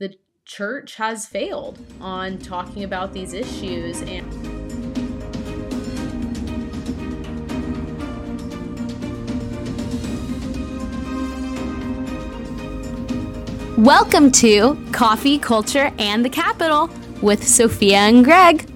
the church has failed on talking about these issues and Welcome to Coffee, Culture, and the Capitol with Sophia and Greg.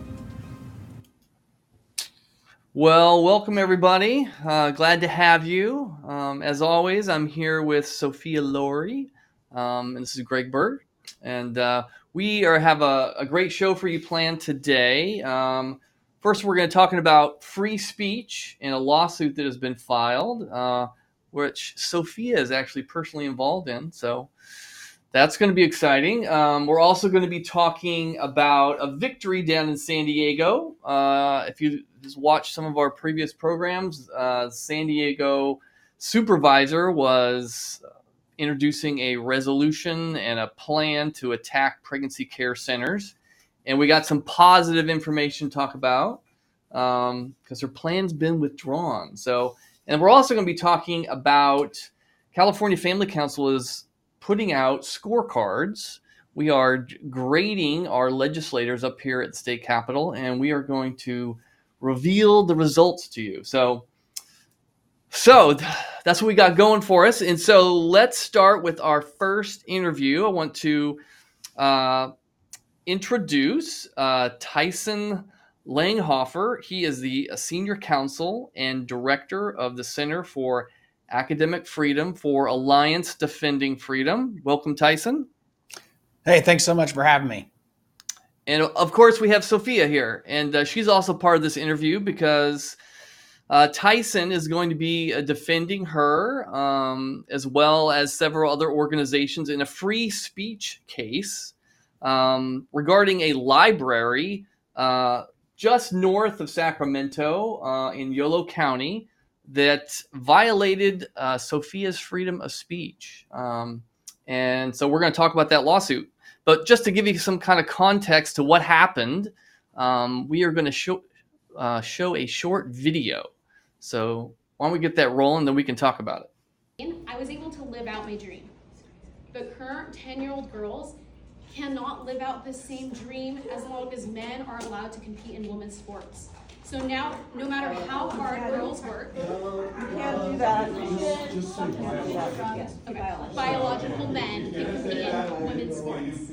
Well, welcome everybody. Uh, glad to have you. Um, as always, I'm here with Sophia Lorey, um, and this is Greg Berg, and uh, we are have a, a, great show for you planned today. Um, first, we're going to talking about free speech in a lawsuit that has been filed, uh, which Sophia is actually personally involved in. So that's going to be exciting. Um, we're also going to be talking about a victory down in San Diego. Uh, if you just watched some of our previous programs, uh, San Diego supervisor was introducing a resolution and a plan to attack pregnancy care centers. And we got some positive information to talk about because um, her plan's been withdrawn. So, and we're also going to be talking about California Family Council is putting out scorecards. We are grading our legislators up here at the state capitol, and we are going to reveal the results to you. So, so that's what we got going for us. And so let's start with our first interview. I want to uh, introduce uh, Tyson Langhofer. He is the senior counsel and director of the Center for Academic Freedom for Alliance Defending Freedom. Welcome, Tyson. Hey, thanks so much for having me. And of course, we have Sophia here, and uh, she's also part of this interview because uh, Tyson is going to be uh, defending her, um, as well as several other organizations, in a free speech case um, regarding a library uh, just north of Sacramento uh, in Yolo County that violated uh, Sophia's freedom of speech. Um, and so we're going to talk about that lawsuit. But just to give you some kind of context to what happened, um, we are going to show, uh, show a short video. So why don't we get that rolling, then we can talk about it. I was able to live out my dream. The current 10 year old girls cannot live out the same dream as long as men are allowed to compete in women's sports. So now, no matter how hard girls work, you can't do that. Okay. Biological men can compete in women's sports.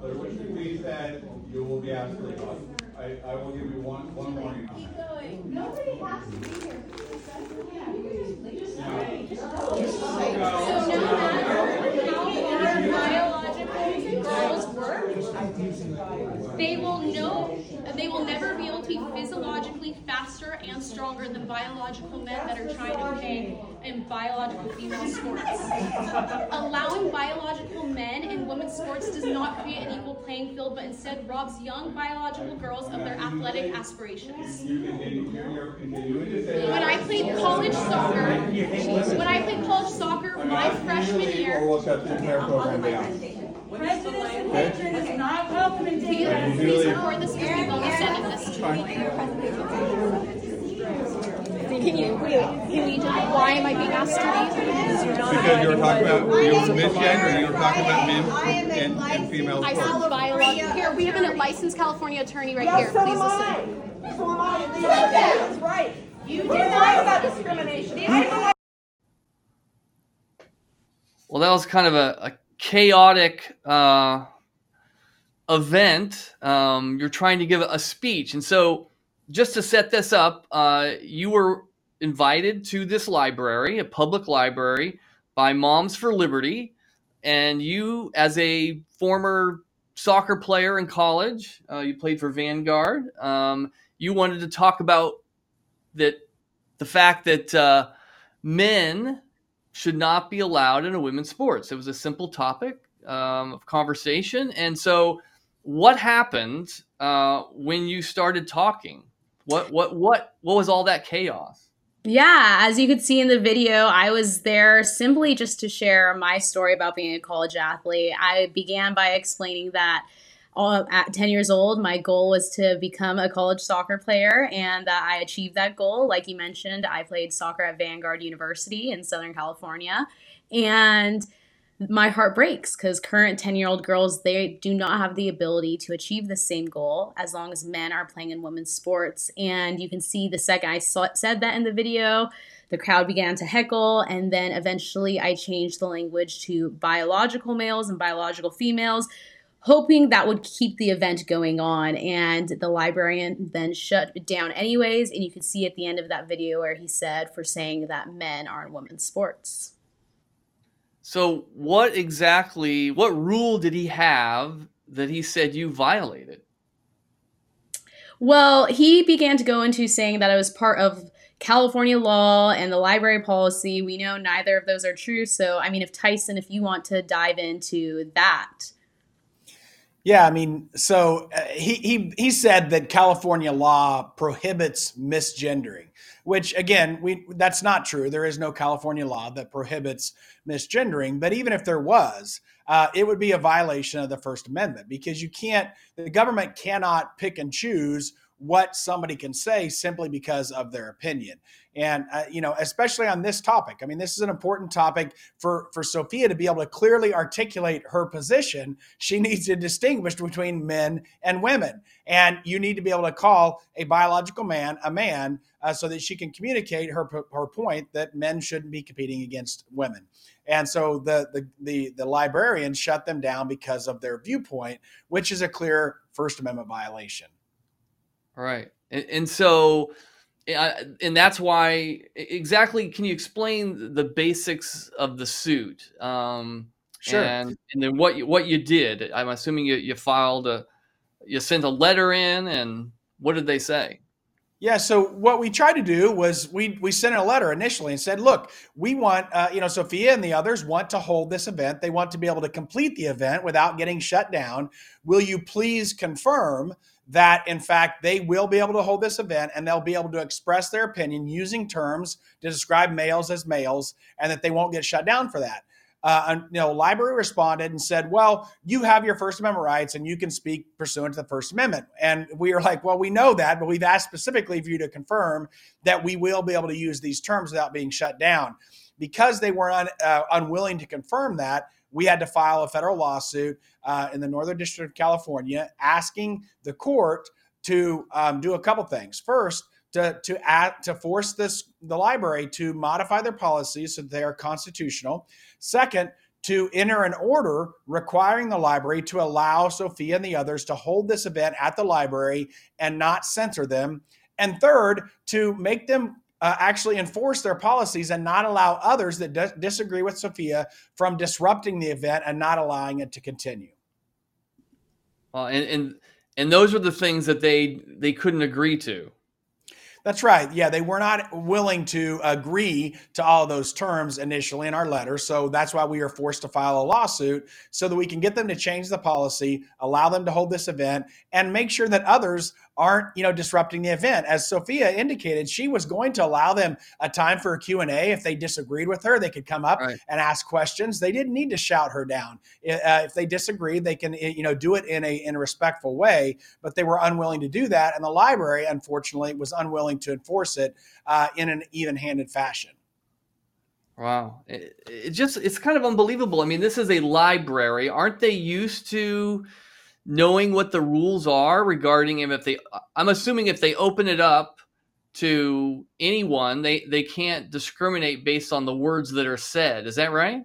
But which means that you will be asked to leave. I, I will give you one, one warning Keep going. Nobody has to be here. Just, just, so no matter how hard biological girls work, they will know they will never be able to be physiologically faster and stronger than biological men that are trying to play in biological female sports. Allowing biological men in women's sports does not create an equal playing field, but instead robs young biological girls of their athletic aspirations. When I played college soccer, when I played college soccer my freshman year, Prejudice and hatred is not welcome in Please, please record this because we will be sending this to Can you, can we, why am I being asked to leave? Because you're not Because you were talking about males and misgender, you were talking about men and, and female I said biological. Here, we have a licensed California attorney right yeah, here. So Please am listen. I. So am I. That's right. You did right about discrimination. Well, that was kind of a, a chaotic uh, event. Um, you're trying to give a speech. And so, just to set this up, uh, you were invited to this library, a public library, by Moms for Liberty. And you, as a former soccer player in college, uh, you played for Vanguard. Um, you wanted to talk about that the fact that uh, men should not be allowed in a women's sports. It was a simple topic um, of conversation. And so, what happened uh, when you started talking? What what what what was all that chaos? Yeah, as you could see in the video, I was there simply just to share my story about being a college athlete. I began by explaining that at 10 years old, my goal was to become a college soccer player, and that I achieved that goal. Like you mentioned, I played soccer at Vanguard University in Southern California. And my heart breaks because current 10 year old girls they do not have the ability to achieve the same goal as long as men are playing in women's sports. And you can see the second i saw, said that in the video the crowd began to heckle and then eventually i changed the language to biological males and biological females hoping that would keep the event going on. And the librarian then shut down anyways and you can see at the end of that video where he said for saying that men are in women's sports So, what exactly, what rule did he have that he said you violated? Well, he began to go into saying that it was part of California law and the library policy. We know neither of those are true. So, I mean, if Tyson, if you want to dive into that. Yeah, I mean, so uh, he, he he said that California law prohibits misgendering, which again, we that's not true. There is no California law that prohibits misgendering, but even if there was, uh, it would be a violation of the First Amendment because you can't, the government cannot pick and choose what somebody can say simply because of their opinion. And uh, you know especially on this topic. I mean this is an important topic for for sophia to be able to clearly articulate her position. She needs to distinguish between men and women. And you need to be able to call a biological man a man uh, so that she can communicate her her point that men shouldn't be competing against women. And so the the the, the librarian shut them down because of their viewpoint which is a clear first amendment violation Right. And, and so, uh, and that's why exactly. Can you explain the basics of the suit? Um, Sure. And, and then what you, what you did? I'm assuming you, you filed a, you sent a letter in, and what did they say? Yeah. So what we tried to do was we we sent a letter initially and said, look, we want uh, you know Sophia and the others want to hold this event. They want to be able to complete the event without getting shut down. Will you please confirm that in fact they will be able to hold this event and they'll be able to express their opinion using terms to describe males as males and that they won't get shut down for that? uh, you know, library responded and said, "Well, you have your First Amendment rights, and you can speak pursuant to the First Amendment." And we are like, "Well, we know that, but we've asked specifically for you to confirm that we will be able to use these terms without being shut down." Because they were un, uh, unwilling to confirm that, we had to file a federal lawsuit uh, in the Northern District of California, asking the court to um, do a couple things. First, to to add to force this the library to modify their policies so they are constitutional. Second, to enter an order requiring the library to allow Sophia and the others to hold this event at the library and not censor them. And third, to make them uh, actually enforce their policies and not allow others that dis- disagree with Sophia from disrupting the event and not allowing it to continue. Well, and and and those were the things that they they couldn't agree to. That's right. Yeah, they were not willing to agree to all those terms initially in our letter. So that's why we are forced to file a lawsuit so that we can get them to change the policy, allow them to hold this event, and make sure that others aren't, you know, disrupting the event. As Sophia indicated, she was going to allow them a time for a Q&A. If they disagreed with her, they could come up Right. and ask questions. They didn't need to shout her down. Uh, if they disagreed, they can, you know, do it in a in a respectful way. But they were unwilling to do that, and the library, unfortunately, was unwilling to enforce it uh, in an even-handed fashion. Wow. It, it just it's kind of unbelievable. I mean, this is a library. Aren't they used to knowing what the rules are regarding him if they I'm assuming if they open it up to anyone, they they can't discriminate based on the words that are said. Is that right?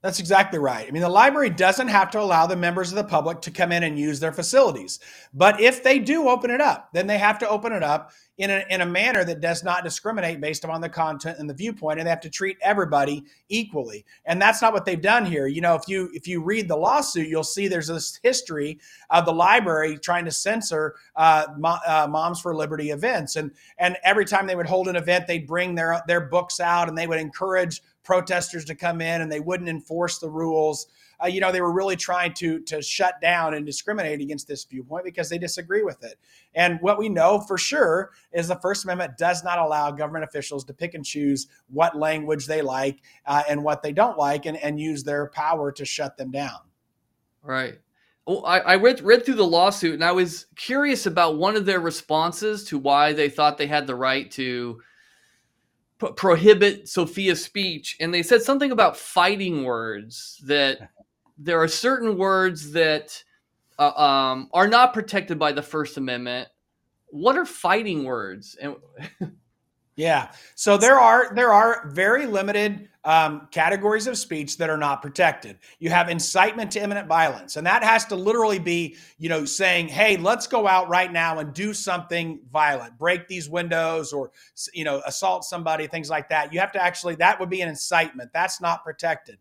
That's exactly right. I mean, the library doesn't have to allow the members of the public to come in and use their facilities. But if they do open it up, then they have to open it up in a, in a manner that does not discriminate based upon the content and the viewpoint, and they have to treat everybody equally. And that's not what they've done here. You know, if you if you read the lawsuit, you'll see there's this history of the library trying to censor uh, Mo- uh, Moms for Liberty events, and and every time they would hold an event, they'd bring their their books out and they would encourage protesters to come in and they wouldn't enforce the rules. Uh, you know, they were really trying to to shut down and discriminate against this viewpoint because they disagree with it. And what we know for sure is the First Amendment does not allow government officials to pick and choose what language they like uh, and what they don't like, and, and use their power to shut them down. Right. Well, I, I read read through the lawsuit and I was curious about one of their responses to why they thought they had the right to p- prohibit Sophia's speech, and they said something about fighting words that there are certain words that uh, um, are not protected by the First Amendment. What are fighting words? And Yeah. So there are there are very limited um, categories of speech that are not protected. You have incitement to imminent violence, and that has to literally be, you know, saying, "Hey, let's go out right now and do something violent, break these windows, or you know, assault somebody, things like that." You have to actually that would be an incitement. That's not protected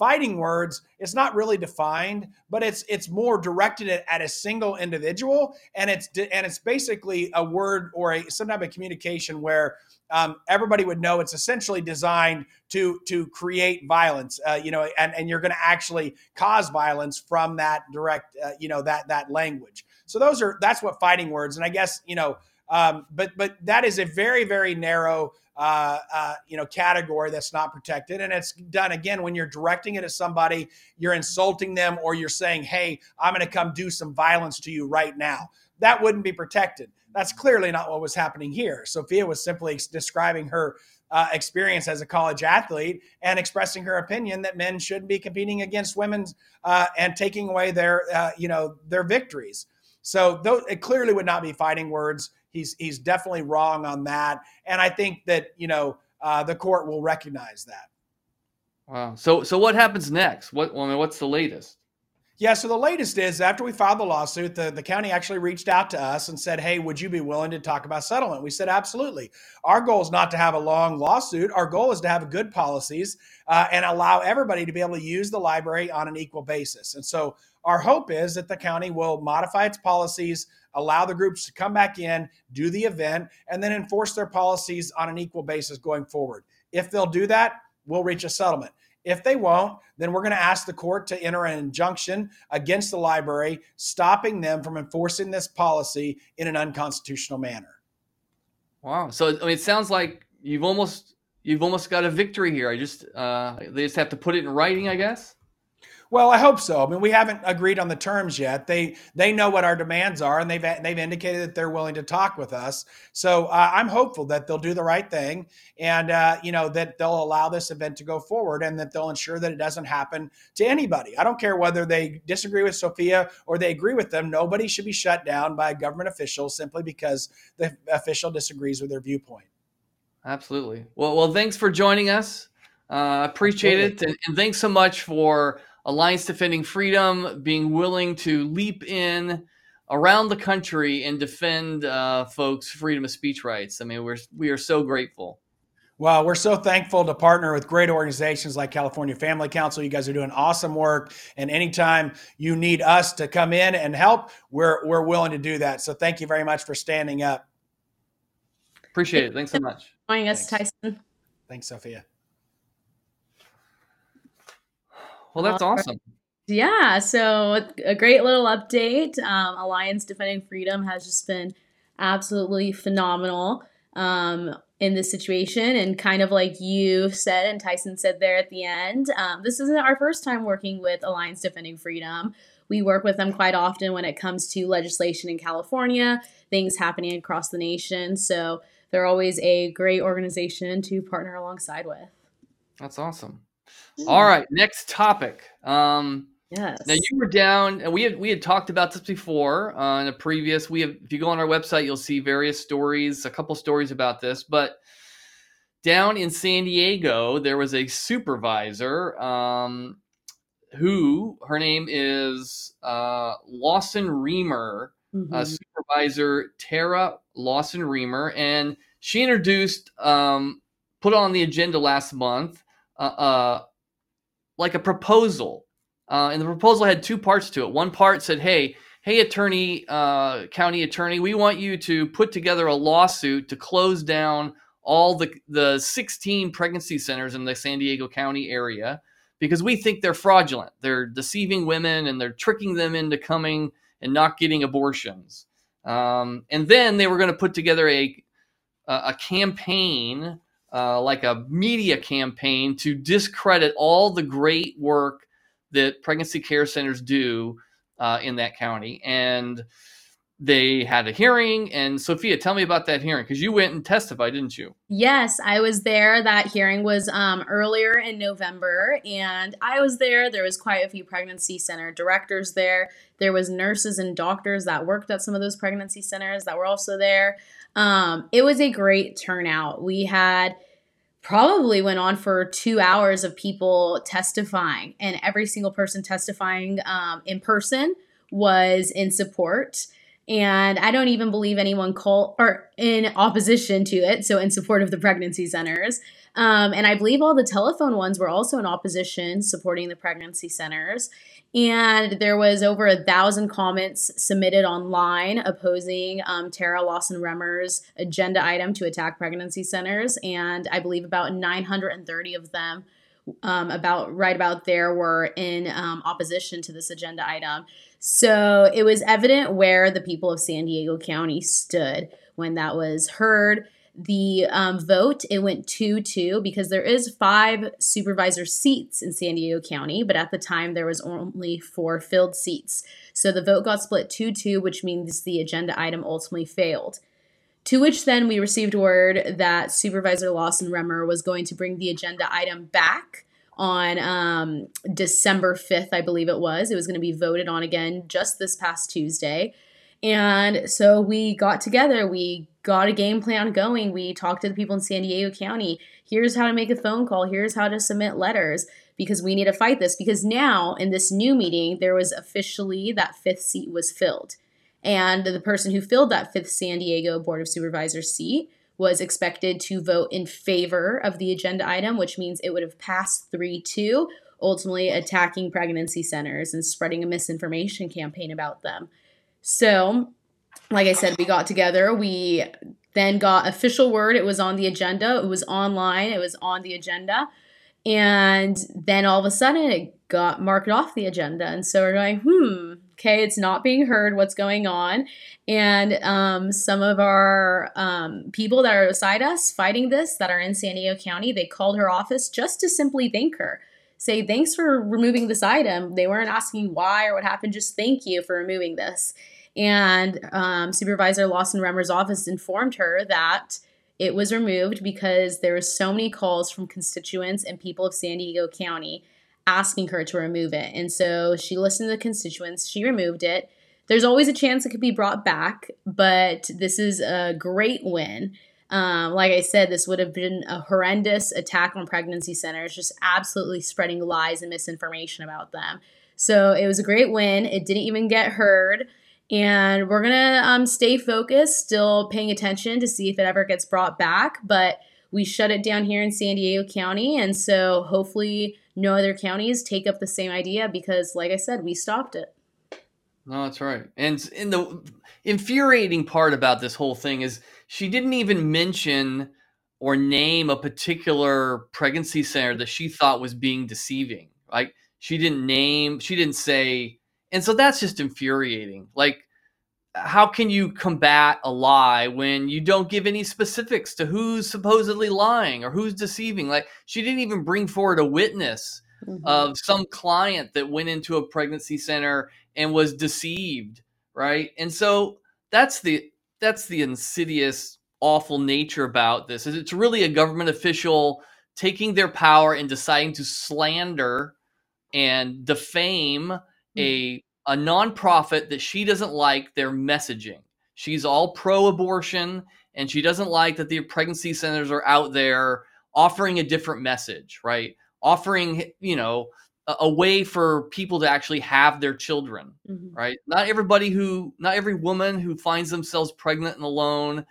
fighting words it's not really defined but it's it's more directed at, at, a single individual. And it's and it's basically a word or a some type of communication where um, everybody would know it's essentially designed to to create violence uh, you know and and you're going to actually cause violence from that direct uh, you know that that language. So those are that's what fighting words and i guess you know um, but but that is a very very narrow uh, uh, you know category that's not protected. And it's done again when you're directing it at somebody you're insulting them or you're saying hey i'm going to come do some violence to you right now. That wouldn't be protected. That's clearly not what was happening here. Sophia was simply describing her uh, experience as a college athlete and expressing her opinion that men shouldn't be competing against women uh, and taking away their uh, you know their victories. So those, it clearly would not be fighting words He's he's definitely wrong on that, and I think that you know uh, the court will recognize that. Wow. So so what happens next? What I mean, what's the latest? Yeah, so the latest is after we filed the lawsuit, the, the county actually reached out to us and said, Hey, would you be willing to talk about settlement? We said, Absolutely. Our goal is not to have a long lawsuit. Our goal is to have good policies uh, and allow everybody to be able to use the library on an equal basis. And so our hope is that the county will modify its policies, allow the groups to come back in, do the event, and then enforce their policies on an equal basis going forward. If they'll do that, we'll reach a settlement. If they won't, then we're going to ask the court to enter an injunction against the library, stopping them from enforcing this policy in an unconstitutional manner. Wow. So I mean, it sounds like you've almost you've almost got a victory here. I just uh, they just have to put it in writing, I guess. Well, I hope so. I mean, we haven't agreed on the terms yet. They they know what our demands are, and they've they've indicated that they're willing to talk with us. So uh, I'm hopeful that they'll do the right thing, and uh, you know that they'll allow this event to go forward, and that they'll ensure that it doesn't happen to anybody. I don't care whether they disagree with Sophia or they agree with them. Nobody should be shut down by a government official simply because the official disagrees with their viewpoint. Absolutely. Well, well, thanks for joining us. Uh, appreciate Absolutely. it, and, and thanks so much for Alliance Defending Freedom being willing to leap in around the country and defend uh, folks' freedom of speech rights. I mean, we're we are so grateful. Well, we're so thankful to partner with great organizations like California Family Council. You guys are doing awesome work, and anytime you need us to come in and help, we're we're willing to do that. So, thank you very much for standing up. Appreciate it. Thanks so much. Joining us, Tyson. Thanks, Sophia. Well, that's awesome. Yeah, so a great little update. Um, Alliance Defending Freedom has just been absolutely phenomenal um, in this situation. And kind of like you said, and Tyson said there at the end, um, this isn't our first time working with Alliance Defending Freedom. We work with them quite often when it comes to legislation in California, things happening across the nation. So they're always a great organization to partner alongside with. That's awesome. All right, next topic. Um, yes. Now you were down, and we had we had talked about this before uh, in a previous. We have, if you go on our website, you'll see various stories, a couple stories about this. But down in San Diego, there was a supervisor um, who her name is uh, Lawson Remer, mm-hmm. uh, supervisor Terra Lawson Remer, and she introduced, um, put on the agenda last month. Uh, uh like a proposal. Uh, and the proposal had two parts to it. One part said, "Hey, hey, attorney, uh, county attorney, we want you to put together a lawsuit to close down all the the 16 pregnancy centers in the San Diego County area because we think they're fraudulent. They're deceiving women and they're tricking them into coming and not getting abortions." Um, and then they were going to put together a a campaign uh, like a media campaign to discredit all the great work that pregnancy care centers do uh, in that county. And they had a hearing. And Sophia, tell me about that hearing because you went and testified, didn't you? Yes, I was there. That hearing was um, earlier in November, and I was there. There was quite a few pregnancy center directors there. There was nurses and doctors that worked at some of those pregnancy centers that were also there. Um, it was a great turnout. We had probably went on for two hours of people testifying, and every single person testifying um, in person was in support and I don't even believe anyone called or in opposition to it, so in support of the pregnancy centers. Um, and I believe all the telephone ones were also in opposition, supporting the pregnancy centers. And there was over a thousand comments submitted online opposing um, Tara Lawson Remer's agenda item to attack pregnancy centers. And I believe about 930 of them um, about right about there were in um, opposition to this agenda item. So it was evident where the people of San Diego County stood when that was heard. The um, vote it went two two because there is five supervisor seats in San Diego County, but at the time there was only four filled seats. So the vote got split two two, which means the agenda item ultimately failed. To which then we received word that Supervisor Lawson Remer was going to bring the agenda item back on um, December 5th, I believe it was. It was going to be voted on again just this past Tuesday. And so we got together, we got a game plan going. We talked to the people in San Diego County. Here's how to make a phone call, here's how to submit letters because we need to fight this. Because now, in this new meeting, there was officially that fifth seat was filled. And the person who filled that fifth San Diego Board of Supervisors seat was expected to vote in favor of the agenda item, which means it would have passed 3 2, ultimately attacking pregnancy centers and spreading a misinformation campaign about them. So, like I said, we got together. We then got official word it was on the agenda. It was online, it was on the agenda. And then all of a sudden it got marked off the agenda. And so we're going, hmm, okay, it's not being heard. What's going on? And um, some of our um, people that are beside us fighting this that are in San Diego County, they called her office just to simply thank her. Say, thanks for removing this item. They weren't asking why or what happened, just thank you for removing this. And um, Supervisor Lawson Remer's office informed her that it was removed because there were so many calls from constituents and people of San Diego County asking her to remove it. And so she listened to the constituents, she removed it. There's always a chance it could be brought back, but this is a great win. Um, like I said, this would have been a horrendous attack on pregnancy centers, just absolutely spreading lies and misinformation about them. So it was a great win. It didn't even get heard. And we're to um, stay focused, still paying attention to see if it ever gets brought back. But we shut it down here in San Diego County. And so hopefully no other counties take up the same idea because, like I said, we stopped it. No, that's right. And in the infuriating part about this whole thing is she didn't even mention or name a particular pregnancy center that she thought was being deceiving. Like she didn't name, she didn't say, and so that's just infuriating. Like, how can you combat a lie when you don't give any specifics to who's supposedly lying or who's deceiving? Like, she didn't even bring forward a witness mm-hmm. of some client that went into a pregnancy center and was deceived, right? And so that's the that's the insidious, awful nature about this. Is it's really a government official taking their power and deciding to slander and defame a a nonprofit that she doesn't like their messaging. She's all pro abortion and she doesn't like that the pregnancy centers are out there offering a different message, right? Offering, you know, a, a way for people to actually have their children, mm-hmm. right? Not everybody who, not every woman who finds themselves pregnant and alone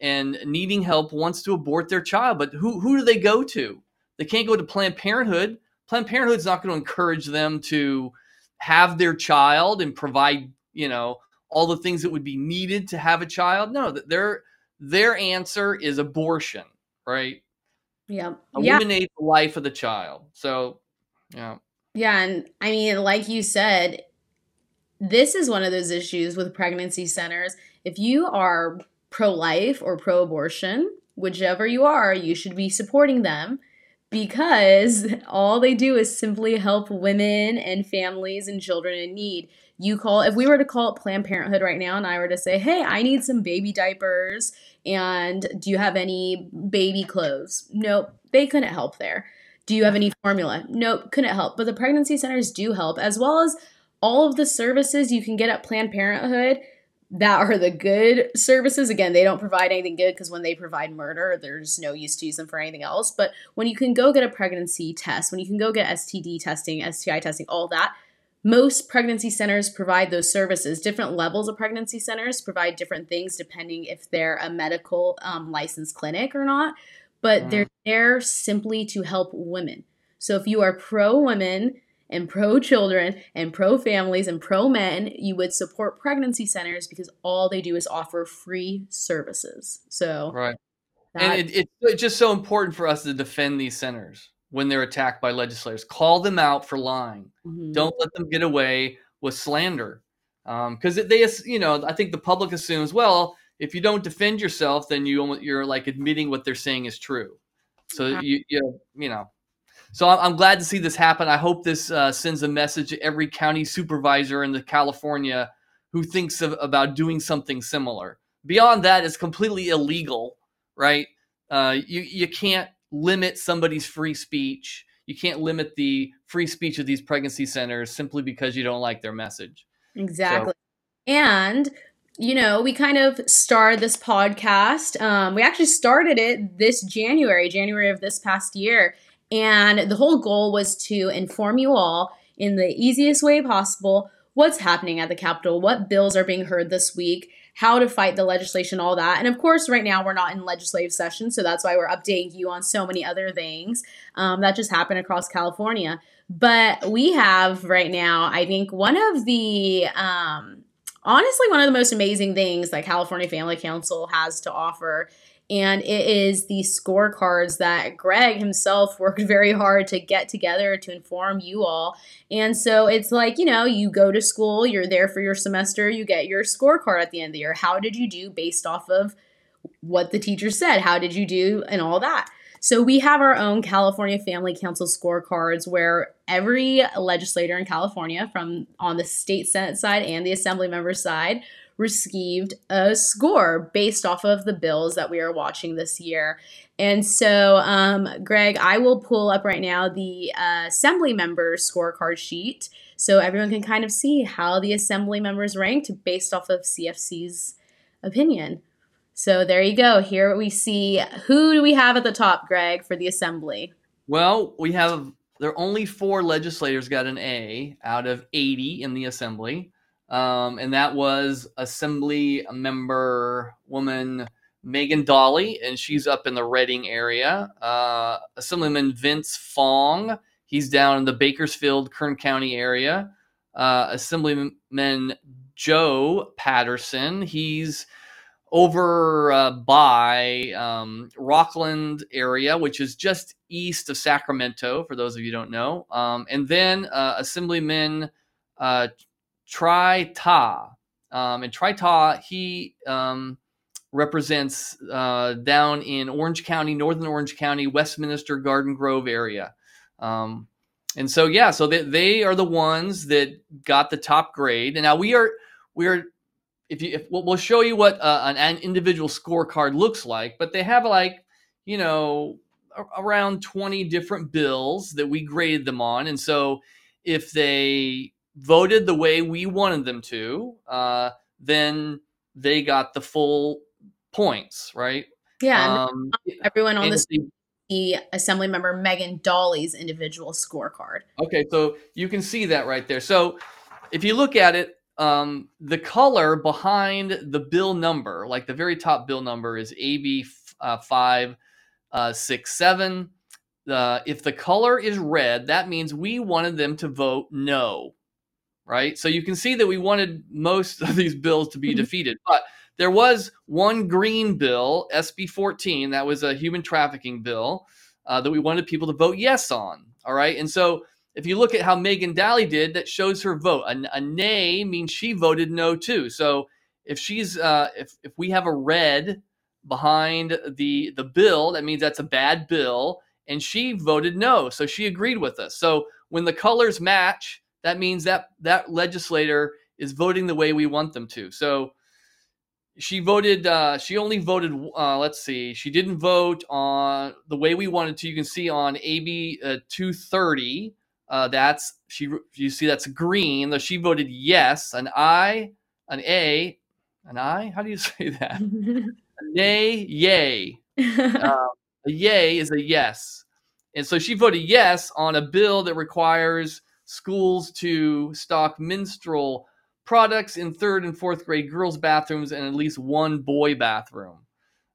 and needing help wants to abort their child, but who, who do they go to? They can't go to Planned Parenthood. Planned Parenthood's not going to encourage them to, have their child and provide, you know, all the things that would be needed to have a child. No, their their answer is abortion, right? Yeah. Eliminate yeah. the life of the child. So, yeah. Yeah, and I mean, like you said, this is one of those issues with pregnancy centers. If you are pro life or pro abortion, whichever you are, you should be supporting them because all they do is simply help women and families and children in need. You call if we were to call it Planned Parenthood right now and I were to say, "Hey, I need some baby diapers and do you have any baby clothes?" Nope, they couldn't help there. Do you have any formula? Nope, couldn't help. But the pregnancy centers do help as well as all of the services you can get at Planned Parenthood that are the good services. Again, they don't provide anything good because when they provide murder, there's no use to use them for anything else. But when you can go get a pregnancy test, when you can go get STD testing, STI testing, all that, most pregnancy centers provide those services. Different levels of pregnancy centers provide different things depending if they're a medical um, licensed clinic or not. But Mm. they're there simply to help women. So if you are pro women, and pro children and pro families and pro men, you would support pregnancy centers because all they do is offer free services. So Right. that, and it, it, it's just so important for us to defend these centers when they're attacked by legislators. Call them out for lying. Mhm. Don't let them get away with slander. Because they, you know, I think the public assumes, well, if you don't defend yourself, then you you're like admitting what they're saying is true. So you you you know. So I'm, glad to see this happen. I hope this uh, sends a message to every county supervisor in the California who thinks of, about doing something similar. Beyond that, it's completely illegal, right? Uh, you you can't limit somebody's free speech. You can't limit the free speech of these pregnancy centers simply because you don't like their message. Exactly. And you know, we kind of started this podcast. Um, we actually started it this January, January of this past year. And the whole goal was to inform you all in the easiest way possible what's happening at the Capitol, what bills are being heard this week, how to fight the legislation, all that. And of course, right now we're not in legislative session, so that's why we're updating you on so many other things um, that just happened across California. But we have right now, I think, one of the um, honestly one of the most amazing things that California Family Council has to offer. And it is the scorecards that Greg himself worked very hard to get together to inform you all. And so it's like, you know, you go to school, you're there for your semester, you get your scorecard at the end of the year. How did you do based off of what the teacher said? How did you do and all that? So we have our own California Family Council scorecards where every legislator in California from on the state senate side and the assembly member side received a score based off of the bills that we are watching this year. And so, um, Greg, I will pull up right now the uh, assembly member scorecard sheet so everyone can kind of see how the assembly members ranked based off of CFC's opinion. So there you go. Here we see who do we have at the top, Greg, for the assembly? Well, we have there are only four legislators got an A out of 80 in the assembly. Um, and that was Assembly member woman Megan Dahle, and she's up in the Redding area. Uh, Assemblyman Vince Fong, he's down in the Bakersfield, Kern County area. Uh, Assemblyman Joe Patterson, he's over uh, by um, Rocklin area, which is just east of Sacramento, for those of you don't know. Um, and then uh, Assemblyman uh, Tri Ta. Um, and Tri Ta, he um, represents uh, down in Orange County, Northern Orange County, Westminster, Garden Grove area. Um, and so, yeah, so they, they are the ones that got the top grade. And now we are, we are if you if we'll, show you what uh, an, an individual scorecard looks like but they have like you know around 20 different bills that we graded them on and so if they voted the way we wanted them to uh, then they got the full points right Yeah, um, everyone on this the- the assembly member Megan Dahle's individual scorecard. Okay, so you can see that right there. So if you look at it, um, the color behind the bill number, like the very top bill number, is AB uh, five uh, six seven. Uh, if the color is red, that means we wanted them to vote no, right? So you can see that we wanted most of these bills to be Mhm. defeated, but there was one green bill, SB 14, that was a human trafficking bill uh, that we wanted people to vote yes on. All right. And so if you look at how Megan Dahle did, that shows her vote. A, a nay means she voted no too. So if she's uh, if if we have a red behind the the bill, that means that's a bad bill. and she voted no. So she agreed with us. So when the colors match, that means that that legislator is voting the way we want them to. So she voted. Uh, she only voted. Uh, let's see. She didn't vote on the way we wanted to. You can see on AB uh, 230. Uh, that's she. You see that's green. Though she voted yes. An I, an A, an I. How do you say that? nay, yay. Uh, a yay is a yes. And so she voted yes on a bill that requires schools to stock menstrual products in third and fourth grade girls' bathrooms and at least one boy bathroom.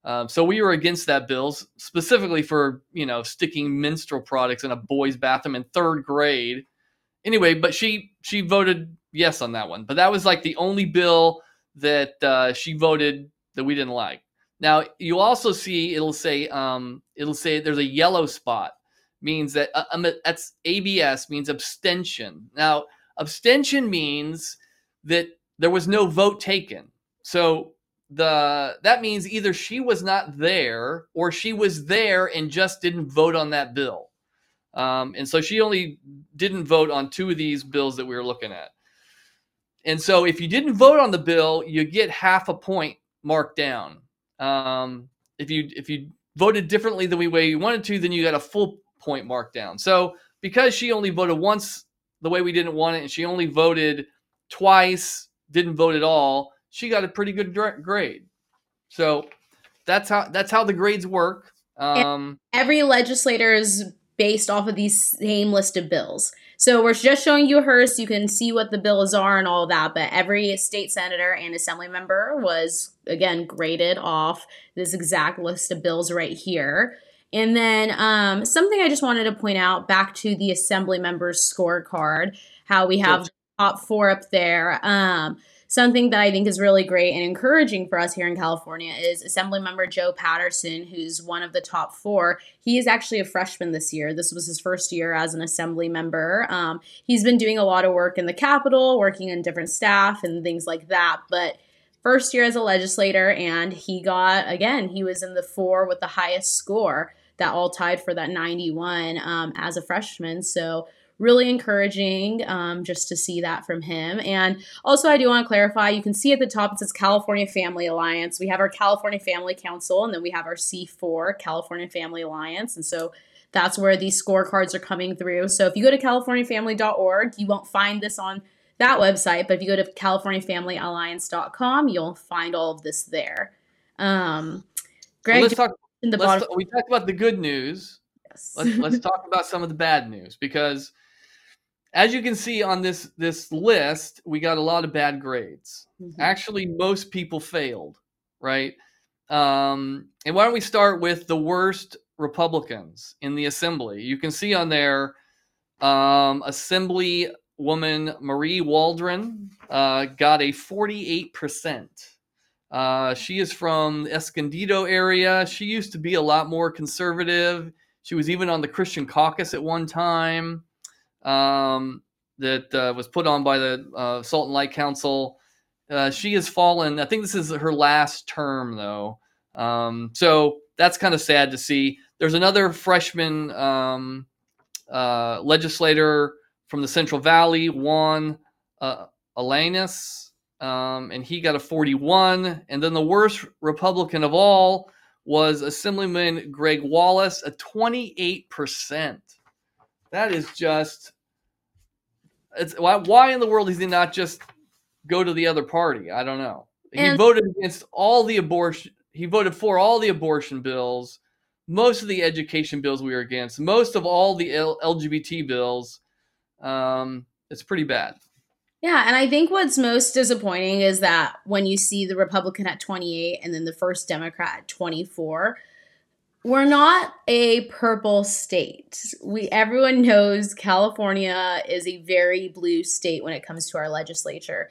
Um, so we were against that bill specifically for you know sticking menstrual products in a boy's bathroom in third grade. Anyway, but she she voted yes on that one. But that was like the only bill that uh, she voted that we didn't like. Now you also see it'll say um, it'll say there's a yellow spot means that uh, um, that's ABS means abstention. Now abstention means that there was no vote taken. So the that means either she was not there or she was there and just didn't vote on that bill. Um, and so she only didn't vote on two of these bills that we were looking at. And so if you didn't vote on the bill, you get half a point marked down. Um, if you if you voted differently than we way you wanted to, then you got a full point marked down. So because she only voted once the way we didn't want it, and she only voted twice, didn't vote at all, she got a pretty good grade. So that's how that's how the grades work. Um, every legislator is based off of these same list of bills. So we're just showing you hers. So you can see what the bills are and all that. But every state senator and assembly member was again graded off this exact list of bills right here. And then um, something I just wanted to point out back to the assembly members scorecard, how we have top four up there. Um, something that I think is really great and encouraging for us here in California is Assemblymember Joe Patterson, who's one of the top four. He is actually a freshman this year. This was his first year as an assembly member. Um, he's been doing a lot of work in the Capitol, working in different staff and things like that. But first year as a legislator, and he got, again, he was in the four with the highest score that all tied for that 91 um, as a freshman. So really encouraging um, just to see that from him. And also, I do want to clarify you can see at the top it says California Family Alliance. We have our California Family Council, and then we have our C4 California Family Alliance. And so that's where these scorecards are coming through. So if you go to californiafamily.org, you won't find this on that website, but if you go to californiafamilyalliance.com, you'll find all of this there. Um, Greg, let's talk in the bottom. we talked about the good news. Yes. let's let's talk about some of the bad news because as you can see on this this list, we got a lot of bad grades. Mm-hmm. Actually, most people failed, right? Um, and why don't we start with the worst Republicans in the assembly? You can see on there, um, Assembly woman Marie Waldron uh, got a 48%. Uh, she is from Escondido area. She used to be a lot more conservative. She was even on the Christian Caucus at one time. Um, that uh, was put on by the uh, Salt and Light Council. Uh, she has fallen. I think this is her last term, though. Um, so that's kind of sad to see. There's another freshman um, uh, legislator from the Central Valley, Juan uh, Alanis um, and he got a 41. And then the worst Republican of all was Assemblyman Greg Wallis, a 28%. That is just. It's why, why in the world does he not just go to the other party? I don't know. He and- voted against all the abortion. He voted for all the abortion bills, most of the education bills we were against, most of all the L- LGBT bills. Um, it's pretty bad. Yeah, and I think what's most disappointing is that when you see the Republican at 28 and then the first Democrat at 24, we're not a purple state. We everyone knows California is a very blue state when it comes to our legislature.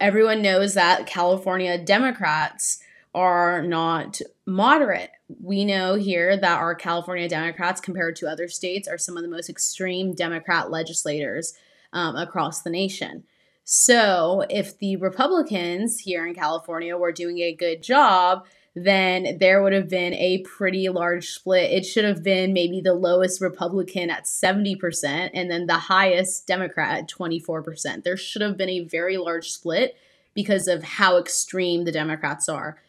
Everyone knows that California Democrats are not moderate. We know here that our California Democrats, compared to other states, are some of the most extreme Democrat legislators um, across the nation. So, if the Republicans here in California were doing a good job, then there would have been a pretty large split. It should have been maybe the lowest Republican at 70% and then the highest Democrat at 24%. There should have been a very large split because of how extreme the Democrats are.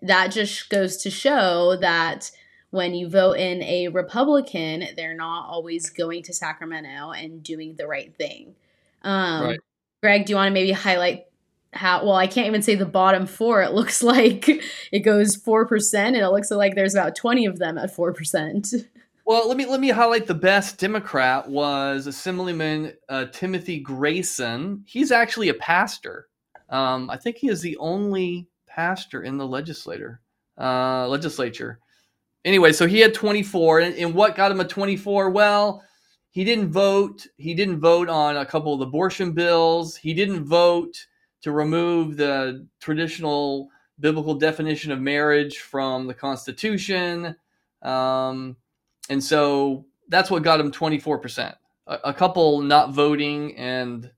That just goes to show that when you vote in a Republican, they're not always going to Sacramento and doing the right thing. Um, Right. Greg, do you want to maybe highlight how? Well, I can't even say the bottom four. It looks like it goes four percent, and it looks like there's about twenty of them at four percent. Well, let me let me highlight the best Democrat was Assemblyman uh, Timothy Grayson. He's actually a pastor. Um, I think he is the only pastor in the legislator uh, legislature. Anyway, so he had 24, and, and what got him a 24? Well, he didn't vote. He didn't vote on a couple of abortion bills. He didn't vote to remove the traditional biblical definition of marriage from the Constitution. Um, and so that's what got him 24%. A, a couple not voting, and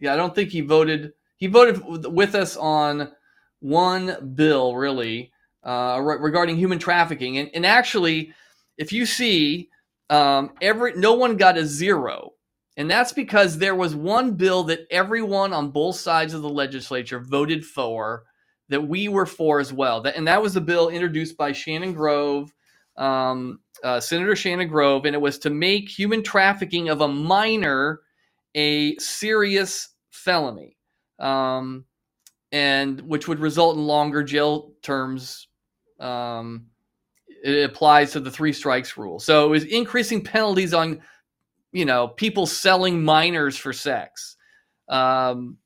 yeah, I don't think he voted. He voted with- us on one bill, really, uh, re- regarding human trafficking. And, and actually, if you see, um, every no one got a zero. And that's because there was one bill that everyone on both sides of the legislature voted for that we were for as well. That, and that was the bill introduced by Shannon Grove, um, uh, Senator Shannon Grove, and it was to make human trafficking of a minor a serious felony, um, and which would result in longer jail terms. Um, it applies to the three strikes rule. So it was increasing penalties on, you know, people selling minors for sex. Um,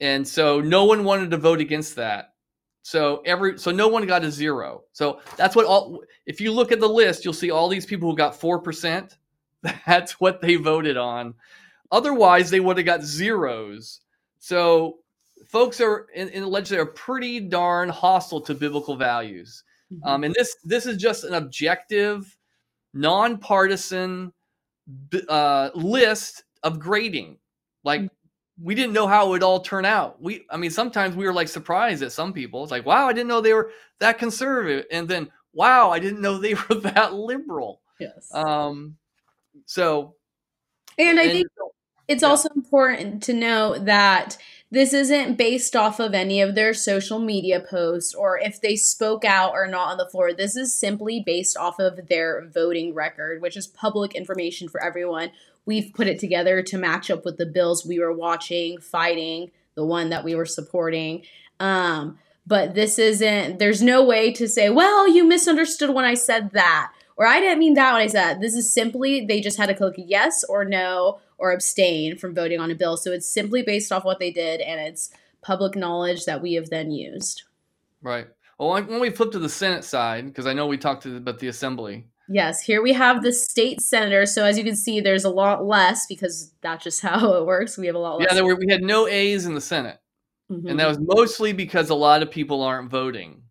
and so no one wanted to vote against that. So every so no one got a zero. So that's what all if you look at the list, you'll see all these people who got 4%. That's what they voted on. Otherwise, they would have got zeros. So folks are in, in the legislature are pretty darn hostile to biblical values. Um, and this this is just an objective, nonpartisan uh, list of grading. Like we didn't know how it would all turn out. We, I mean, sometimes we were like surprised at some people. It's like, wow, I didn't know they were that conservative, and then wow, I didn't know they were that liberal. yes. Um, so and I and- think it's yeah. also important to know that this isn't based off of any of their social media posts or if they spoke out or not on the floor. This is simply based off of their voting record, which is public information for everyone. We've put it together to match up with the bills we were watching, fighting, the one that we were supporting. Um, but this isn't, there's no way to say, well, you misunderstood when I said that. Or I didn't mean that when I said that. This is simply, they just had to click yes or no or abstain from voting on a bill. So it's simply based off what they did and it's public knowledge that we have then used. right. Well, when we flip to the Senate side, because I know we talked to, about the Assembly. Yes, here we have the state senator. So as you can see, there's a lot less because that's just how it works. We have a lot less. Yeah, there were, we had no A's in the Senate. Mhm. and that was mostly because a lot of people aren't voting.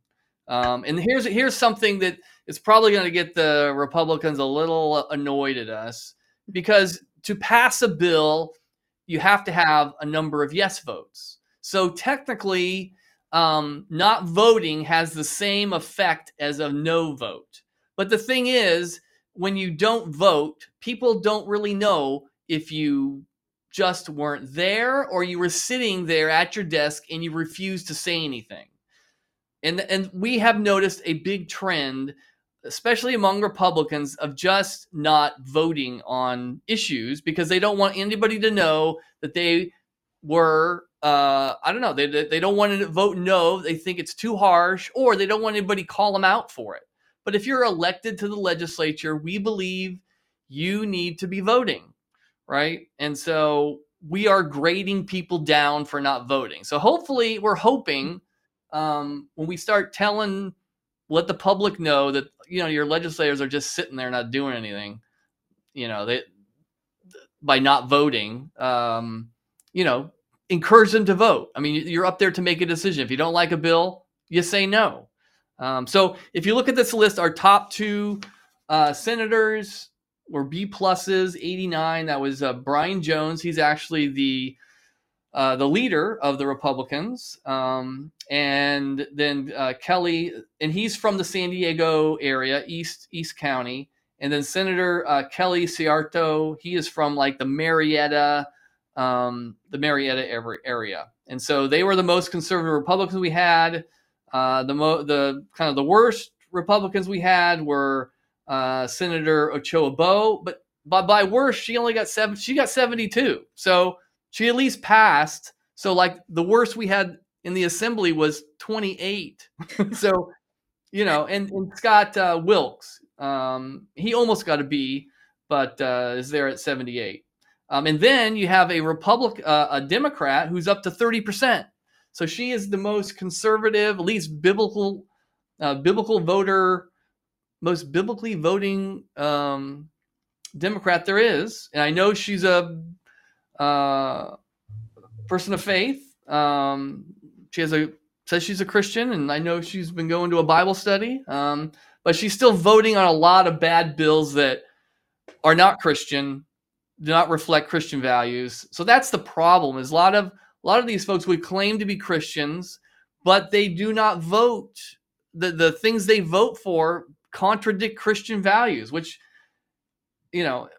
Um, and here's here's something that is probably going to get the Republicans a little annoyed at us because to pass a bill, you have to have a number of yes votes. So technically, um, not voting has the same effect as a no vote. But the thing is, when you don't vote, people don't really know if you just weren't there or you were sitting there at your desk and you refused to say anything. And and we have noticed a big trend especially among Republicans of just not voting on issues because they don't want anybody to know that they were uh I don't know, they they don't want to vote no, they think it's too harsh or they don't want anybody call them out for it. But if you're elected to the legislature, we believe you need to be voting right? And so we are grading people down for not voting. So hopefully, we're hoping um, when we start telling, let the public know that you know your legislators are just sitting there not doing anything. You know they by not voting. Um, you know, encourage them to vote. I mean, you're up there to make a decision. If you don't like a bill, you say no. Um, so if you look at this list, our top two uh, senators were B pluses, 89. That was uh, Brian Jones. He's actually the uh, the leader of the Republicans, um, and then uh, Kelly, and he's from the San Diego area, East East County, and then Senator uh, Kelly Seyarto, he is from like the Murrieta, um, the Murrieta area, and so they were the most conservative Republicans we had. Uh, the mo- the kind of the worst Republicans we had were uh, Senator Ochoa Bogh, but by, by worst, she only got seven. She got seventy two. So she at least passed. So like the worst we had in the assembly was 28. so, you know, and, and Scott uh, Wilkes, um, he almost got a B, but uh, is there at 78. Um, and then you have a Republic, uh, a Democrat who's up to 30%. So she is the most conservative, at least biblical, uh, biblical voter, most biblically voting um, Democrat there is. And I know she's a uh, person of faith. Um, she has a says she's a Christian, and I know she's been going to a Bible study. Um, but she's still voting on a lot of bad bills that are not Christian, do not reflect Christian values. So that's the problem. Is a lot of a lot of these folks would claim to be Christians, but they do not vote. The the things they vote for contradict Christian values, which you know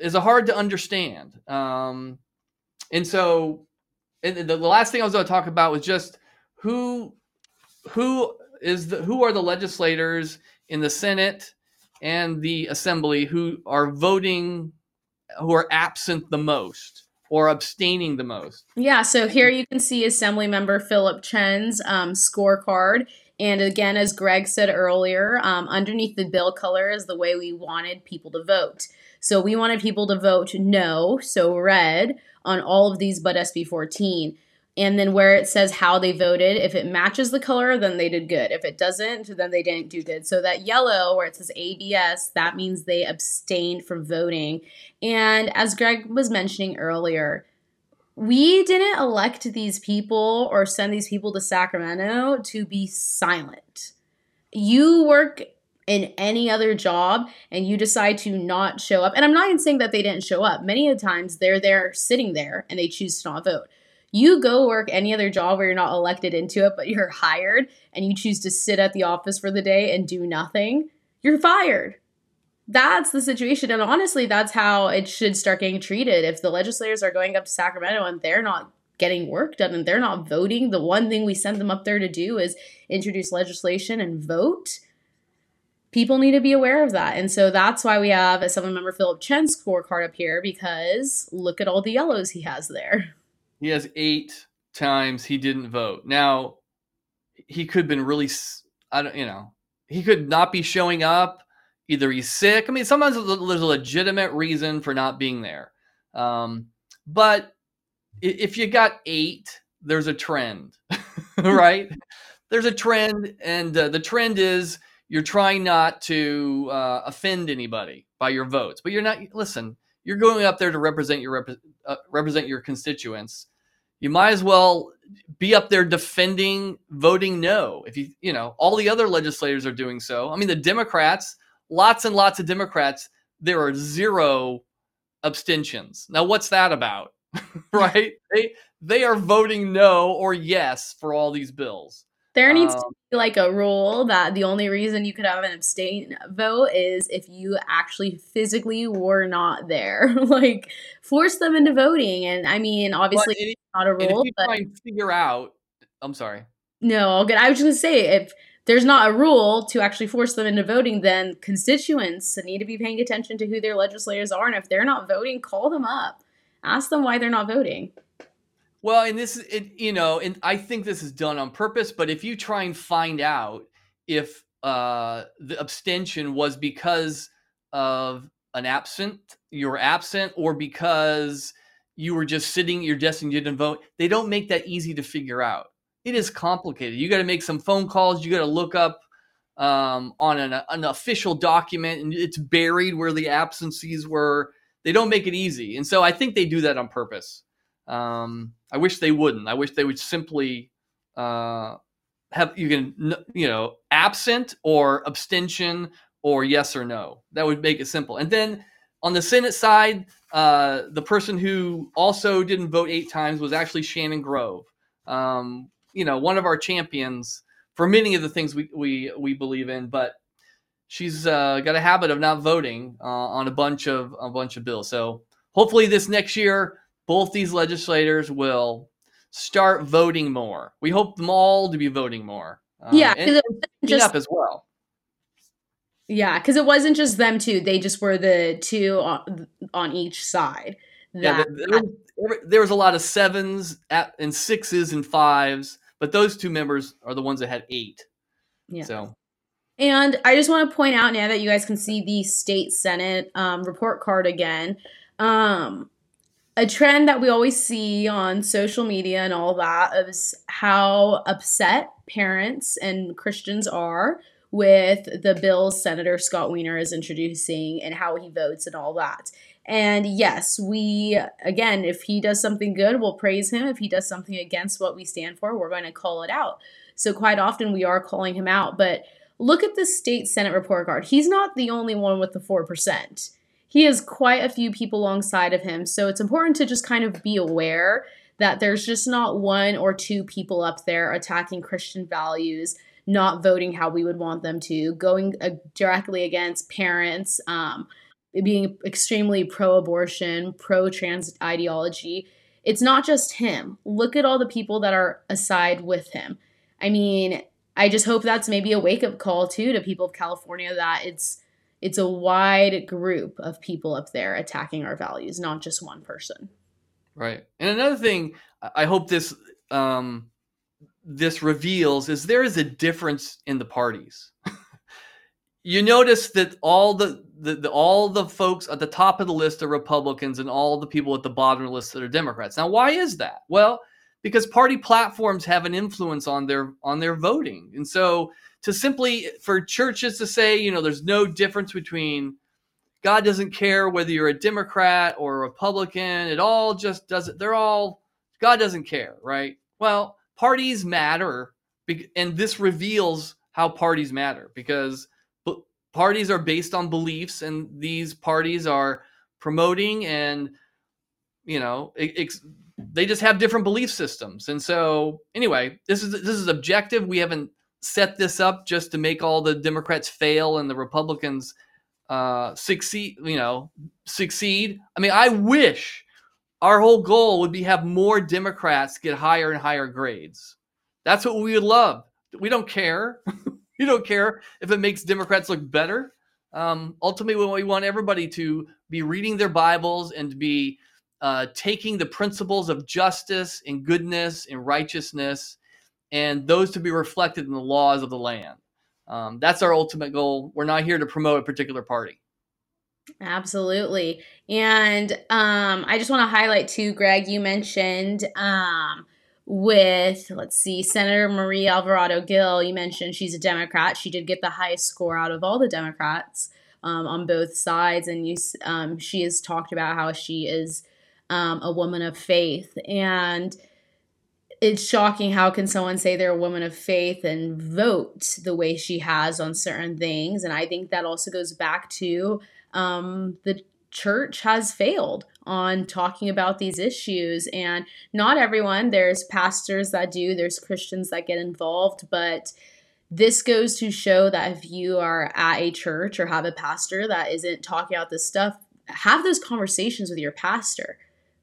is hard to understand. Um, and so, and the, last thing I was going to talk about was just who who is the who are the legislators in the Senate and the Assembly who are voting who are absent the most or abstaining the most. Yeah, so here you can see Assembly Member Phillip Chen's um, scorecard. And again, as Greg said earlier, um, underneath the bill color is the way we wanted people to vote. So we wanted people to vote no, so red, on all of these but SB 14. And then where it says how they voted, if it matches the color, then they did good. If it doesn't, then they didn't do good. So that yellow where it says ABS, that means they abstained from voting. And as Greg was mentioning earlier, we didn't elect these people or send these people to Sacramento to be silent. You work in any other job and you decide to not show up, and I'm not even saying that they didn't show up. Many of the times they're there sitting there and they choose to not vote. You go work any other job where you're not elected into it, but you're hired and you choose to sit at the office for the day and do nothing, you're fired. That's the situation. And honestly, that's how it should start getting treated. If the legislators are going up to Sacramento and they're not getting work done and they're not voting, the one thing we send them up there to do is introduce legislation and vote people need to be aware of that. And so that's why we have a seven member Phillip Chen scorecard up here because look at all the yellows he has there. He has eight times he didn't vote. Now, he could have been really, I don't, you know, he could not be showing up. Either he's sick. I mean, sometimes there's a legitimate reason for not being there. Um, but if you got eight, there's a trend, right? there's a trend, and uh, the trend is you're trying not to uh, offend anybody by your votes, but you're not. Listen, you're going up there to represent your rep- uh, represent your constituents. You might as well be up there defending voting no. If you you know all the other legislators are doing so. I mean, the Democrats, lots and lots of Democrats. There are zero abstentions. Now, what's that about? right? They they are voting no or yes for all these bills. There needs um, to be like a rule that the only reason you could have an abstain vote is if you actually physically were not there. like force them into voting. And I mean, obviously it, it's not a rule. but try and figure out I'm sorry. No, all good. I was just gonna say if there's not a rule to actually force them into voting, then constituents need to be paying attention to who their legislators are. And if they're not voting, call them up. Ask them why they're not voting. Well, and this is it, you know, and I think this is done on purpose. But if you try and find out if uh, the abstention was because of an absent, you were absent, or because you were just sitting your desk and you didn't vote, they don't make that easy to figure out. It is complicated. You got to make some phone calls. You got to look up um, on an, an official document, and it's buried where the absences were. They don't make it easy, and so I think they do that on purpose. Um, I wish they wouldn't. I wish they would simply uh, have you can you know absent or abstention or yes or no. That would make it simple. And then on the Senate side, uh, the person who also didn't vote eight times was actually Shannon Grove. Um, you know, one of our champions for many of the things we we, we believe in, but she's uh, got a habit of not voting uh, on a bunch of a bunch of bills. So hopefully, this next year, both these legislators will start voting more. We hope them all to be voting more. Um, yeah, and, 'cause it wasn't just up as well. yeah, because it wasn't just them two; they just were the two on, on each side. Yeah, That there, there- there was a lot of sevens at, and sixes and fives, but those two members are the ones that had eight. yeah. So And I just want to point out now that you guys can see the state senate um, report card again. Um, a trend that we always see on social media and all that is how upset parents and Christians are with the bills Senator Scott Wiener is introducing and how he votes and all that. And yes, we, again, if he does something good, we'll praise him. If he does something against what we stand for, we're going to call it out. So quite often we are calling him out. But look at the state Senate report card. He's not the only one with the 4%. He has quite a few people alongside of him. So it's important to just kind of be aware that there's just not one or two people up there attacking Christian values, not voting how we would want them to, going uh, directly against parents, um, being extremely pro abortion, pro trans ideology. It's not just him. Look at all the people that are aside with him. I mean, I just hope that's maybe a wake up call too to people of California that it's it's a wide group of people up there attacking our values, not just one person. Right. And another thing I hope this um, this reveals is there is a difference in the parties. you notice that all the, the, the all the folks at the top of the list are Republicans and all the people at the bottom of the list that are Democrats. Now, why is that? Well, because party platforms have an influence on their on their voting. And so to simply for churches to say, you know, there's no difference between God doesn't care whether you're a Democrat or a Republican. It all just doesn't. They're all God doesn't care, right? Well, parties matter, and this reveals how parties matter because parties are based on beliefs, and these parties are promoting and you know ex- they just have different belief systems. And so, anyway, this is this is objective. We haven't set this up just to make all the Democrats fail and the Republicans uh, succeed. You know, succeed. I mean, I wish our whole goal would be have more Democrats get higher and higher grades. That's what we would love. We don't care. we don't care if it makes Democrats look better. Um, ultimately, we want everybody to be reading their Bibles and to be uh, taking the principles of justice and goodness and righteousness and those to be reflected in the laws of the land. Um, that's our ultimate goal. We're not here to promote a particular party. Absolutely. And um, I just want to highlight too, Greg, you mentioned um, with, let's see, Senator Marie Alvarado Gil, you mentioned she's a Democrat. She did get the highest score out of all the Democrats um, on both sides. And you, um, she has talked about how she is um, a woman of faith. And it's shocking how can someone say they're a woman of faith and vote the way she has on certain things. And I think that also goes back to um, the church has failed on talking about these issues. And not everyone, there's pastors that do, there's Christians that get involved, but this goes to show that if you are at a church or have a pastor that isn't talking about this stuff, have those conversations with your pastor.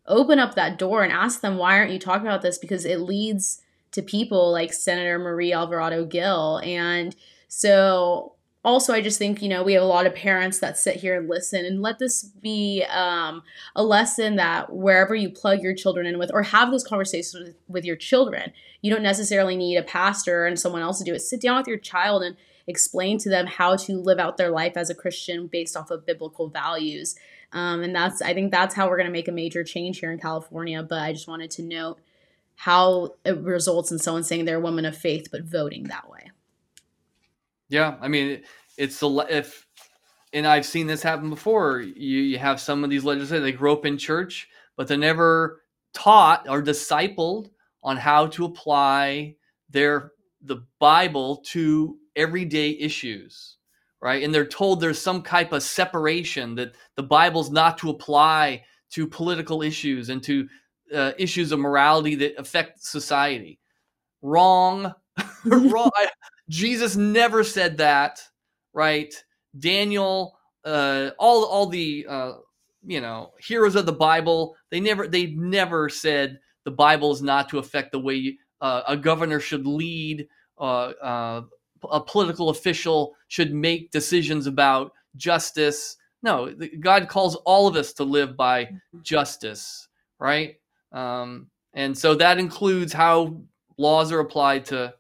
Open up that door and ask them, why aren't you talking about this? Because it leads to people like Senator Marie Alvarado Gil. And so also i just think you know we have a lot of parents that sit here and listen and let this be um, a lesson that wherever you plug your children in with or have those conversations with, with your children you don't necessarily need a pastor and someone else to do it sit down with your child and explain to them how to live out their life as a christian based off of biblical values um, and that's i think that's how we're going to make a major change here in california but i just wanted to note how it results in someone saying they're a woman of faith but voting that way Yeah, I mean, it's the if, and I've seen this happen before. You you have some of these legislators they grew up in church, but they're never taught or discipled on how to apply their the Bible to everyday issues. Right? And they're told there's some type of separation that the Bible's not to apply to political issues and to uh, issues of morality that affect society. Wrong. Wrong. Jesus never said that, right? Daniel, uh, all all the uh, you know heroes of the Bible, they never they never said the Bible is not to affect the way uh, a governor should lead, uh, uh, a political official should make decisions about justice. No, God calls all of us to live by justice, right? Um, and so that includes how laws are applied to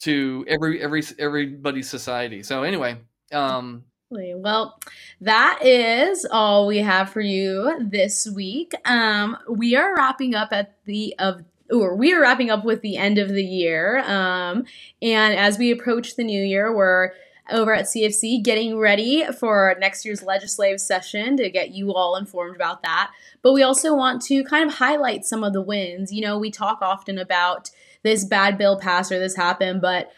to every every everybody's society. So anyway, um, well, that is all we have for you this week. Um, we are wrapping up at the of or we are wrapping up with the end of the year. Um, and as we approach the new year, we're over at CFC getting ready for next year's legislative session to get you all informed about that. But we also want to kind of highlight some of the wins. You know, we talk often about this bad bill passed or this happened, but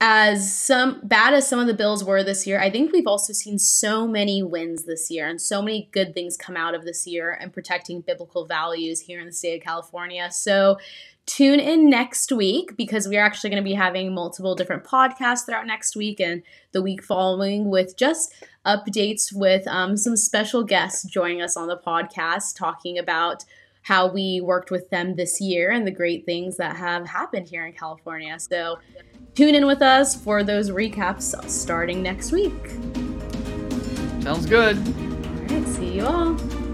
as some bad as some of the bills were this year, I think we've also seen so many wins this year and so many good things come out of this year and protecting biblical values here in the state of California. So tune in next week because we are actually going to be having multiple different podcasts throughout next week and the week following with just updates with um, some special guests joining us on the podcast talking about how we worked with them this year and the great things that have happened here in California. So tune in with us for those recaps starting next week. Sounds good. All right, see you all.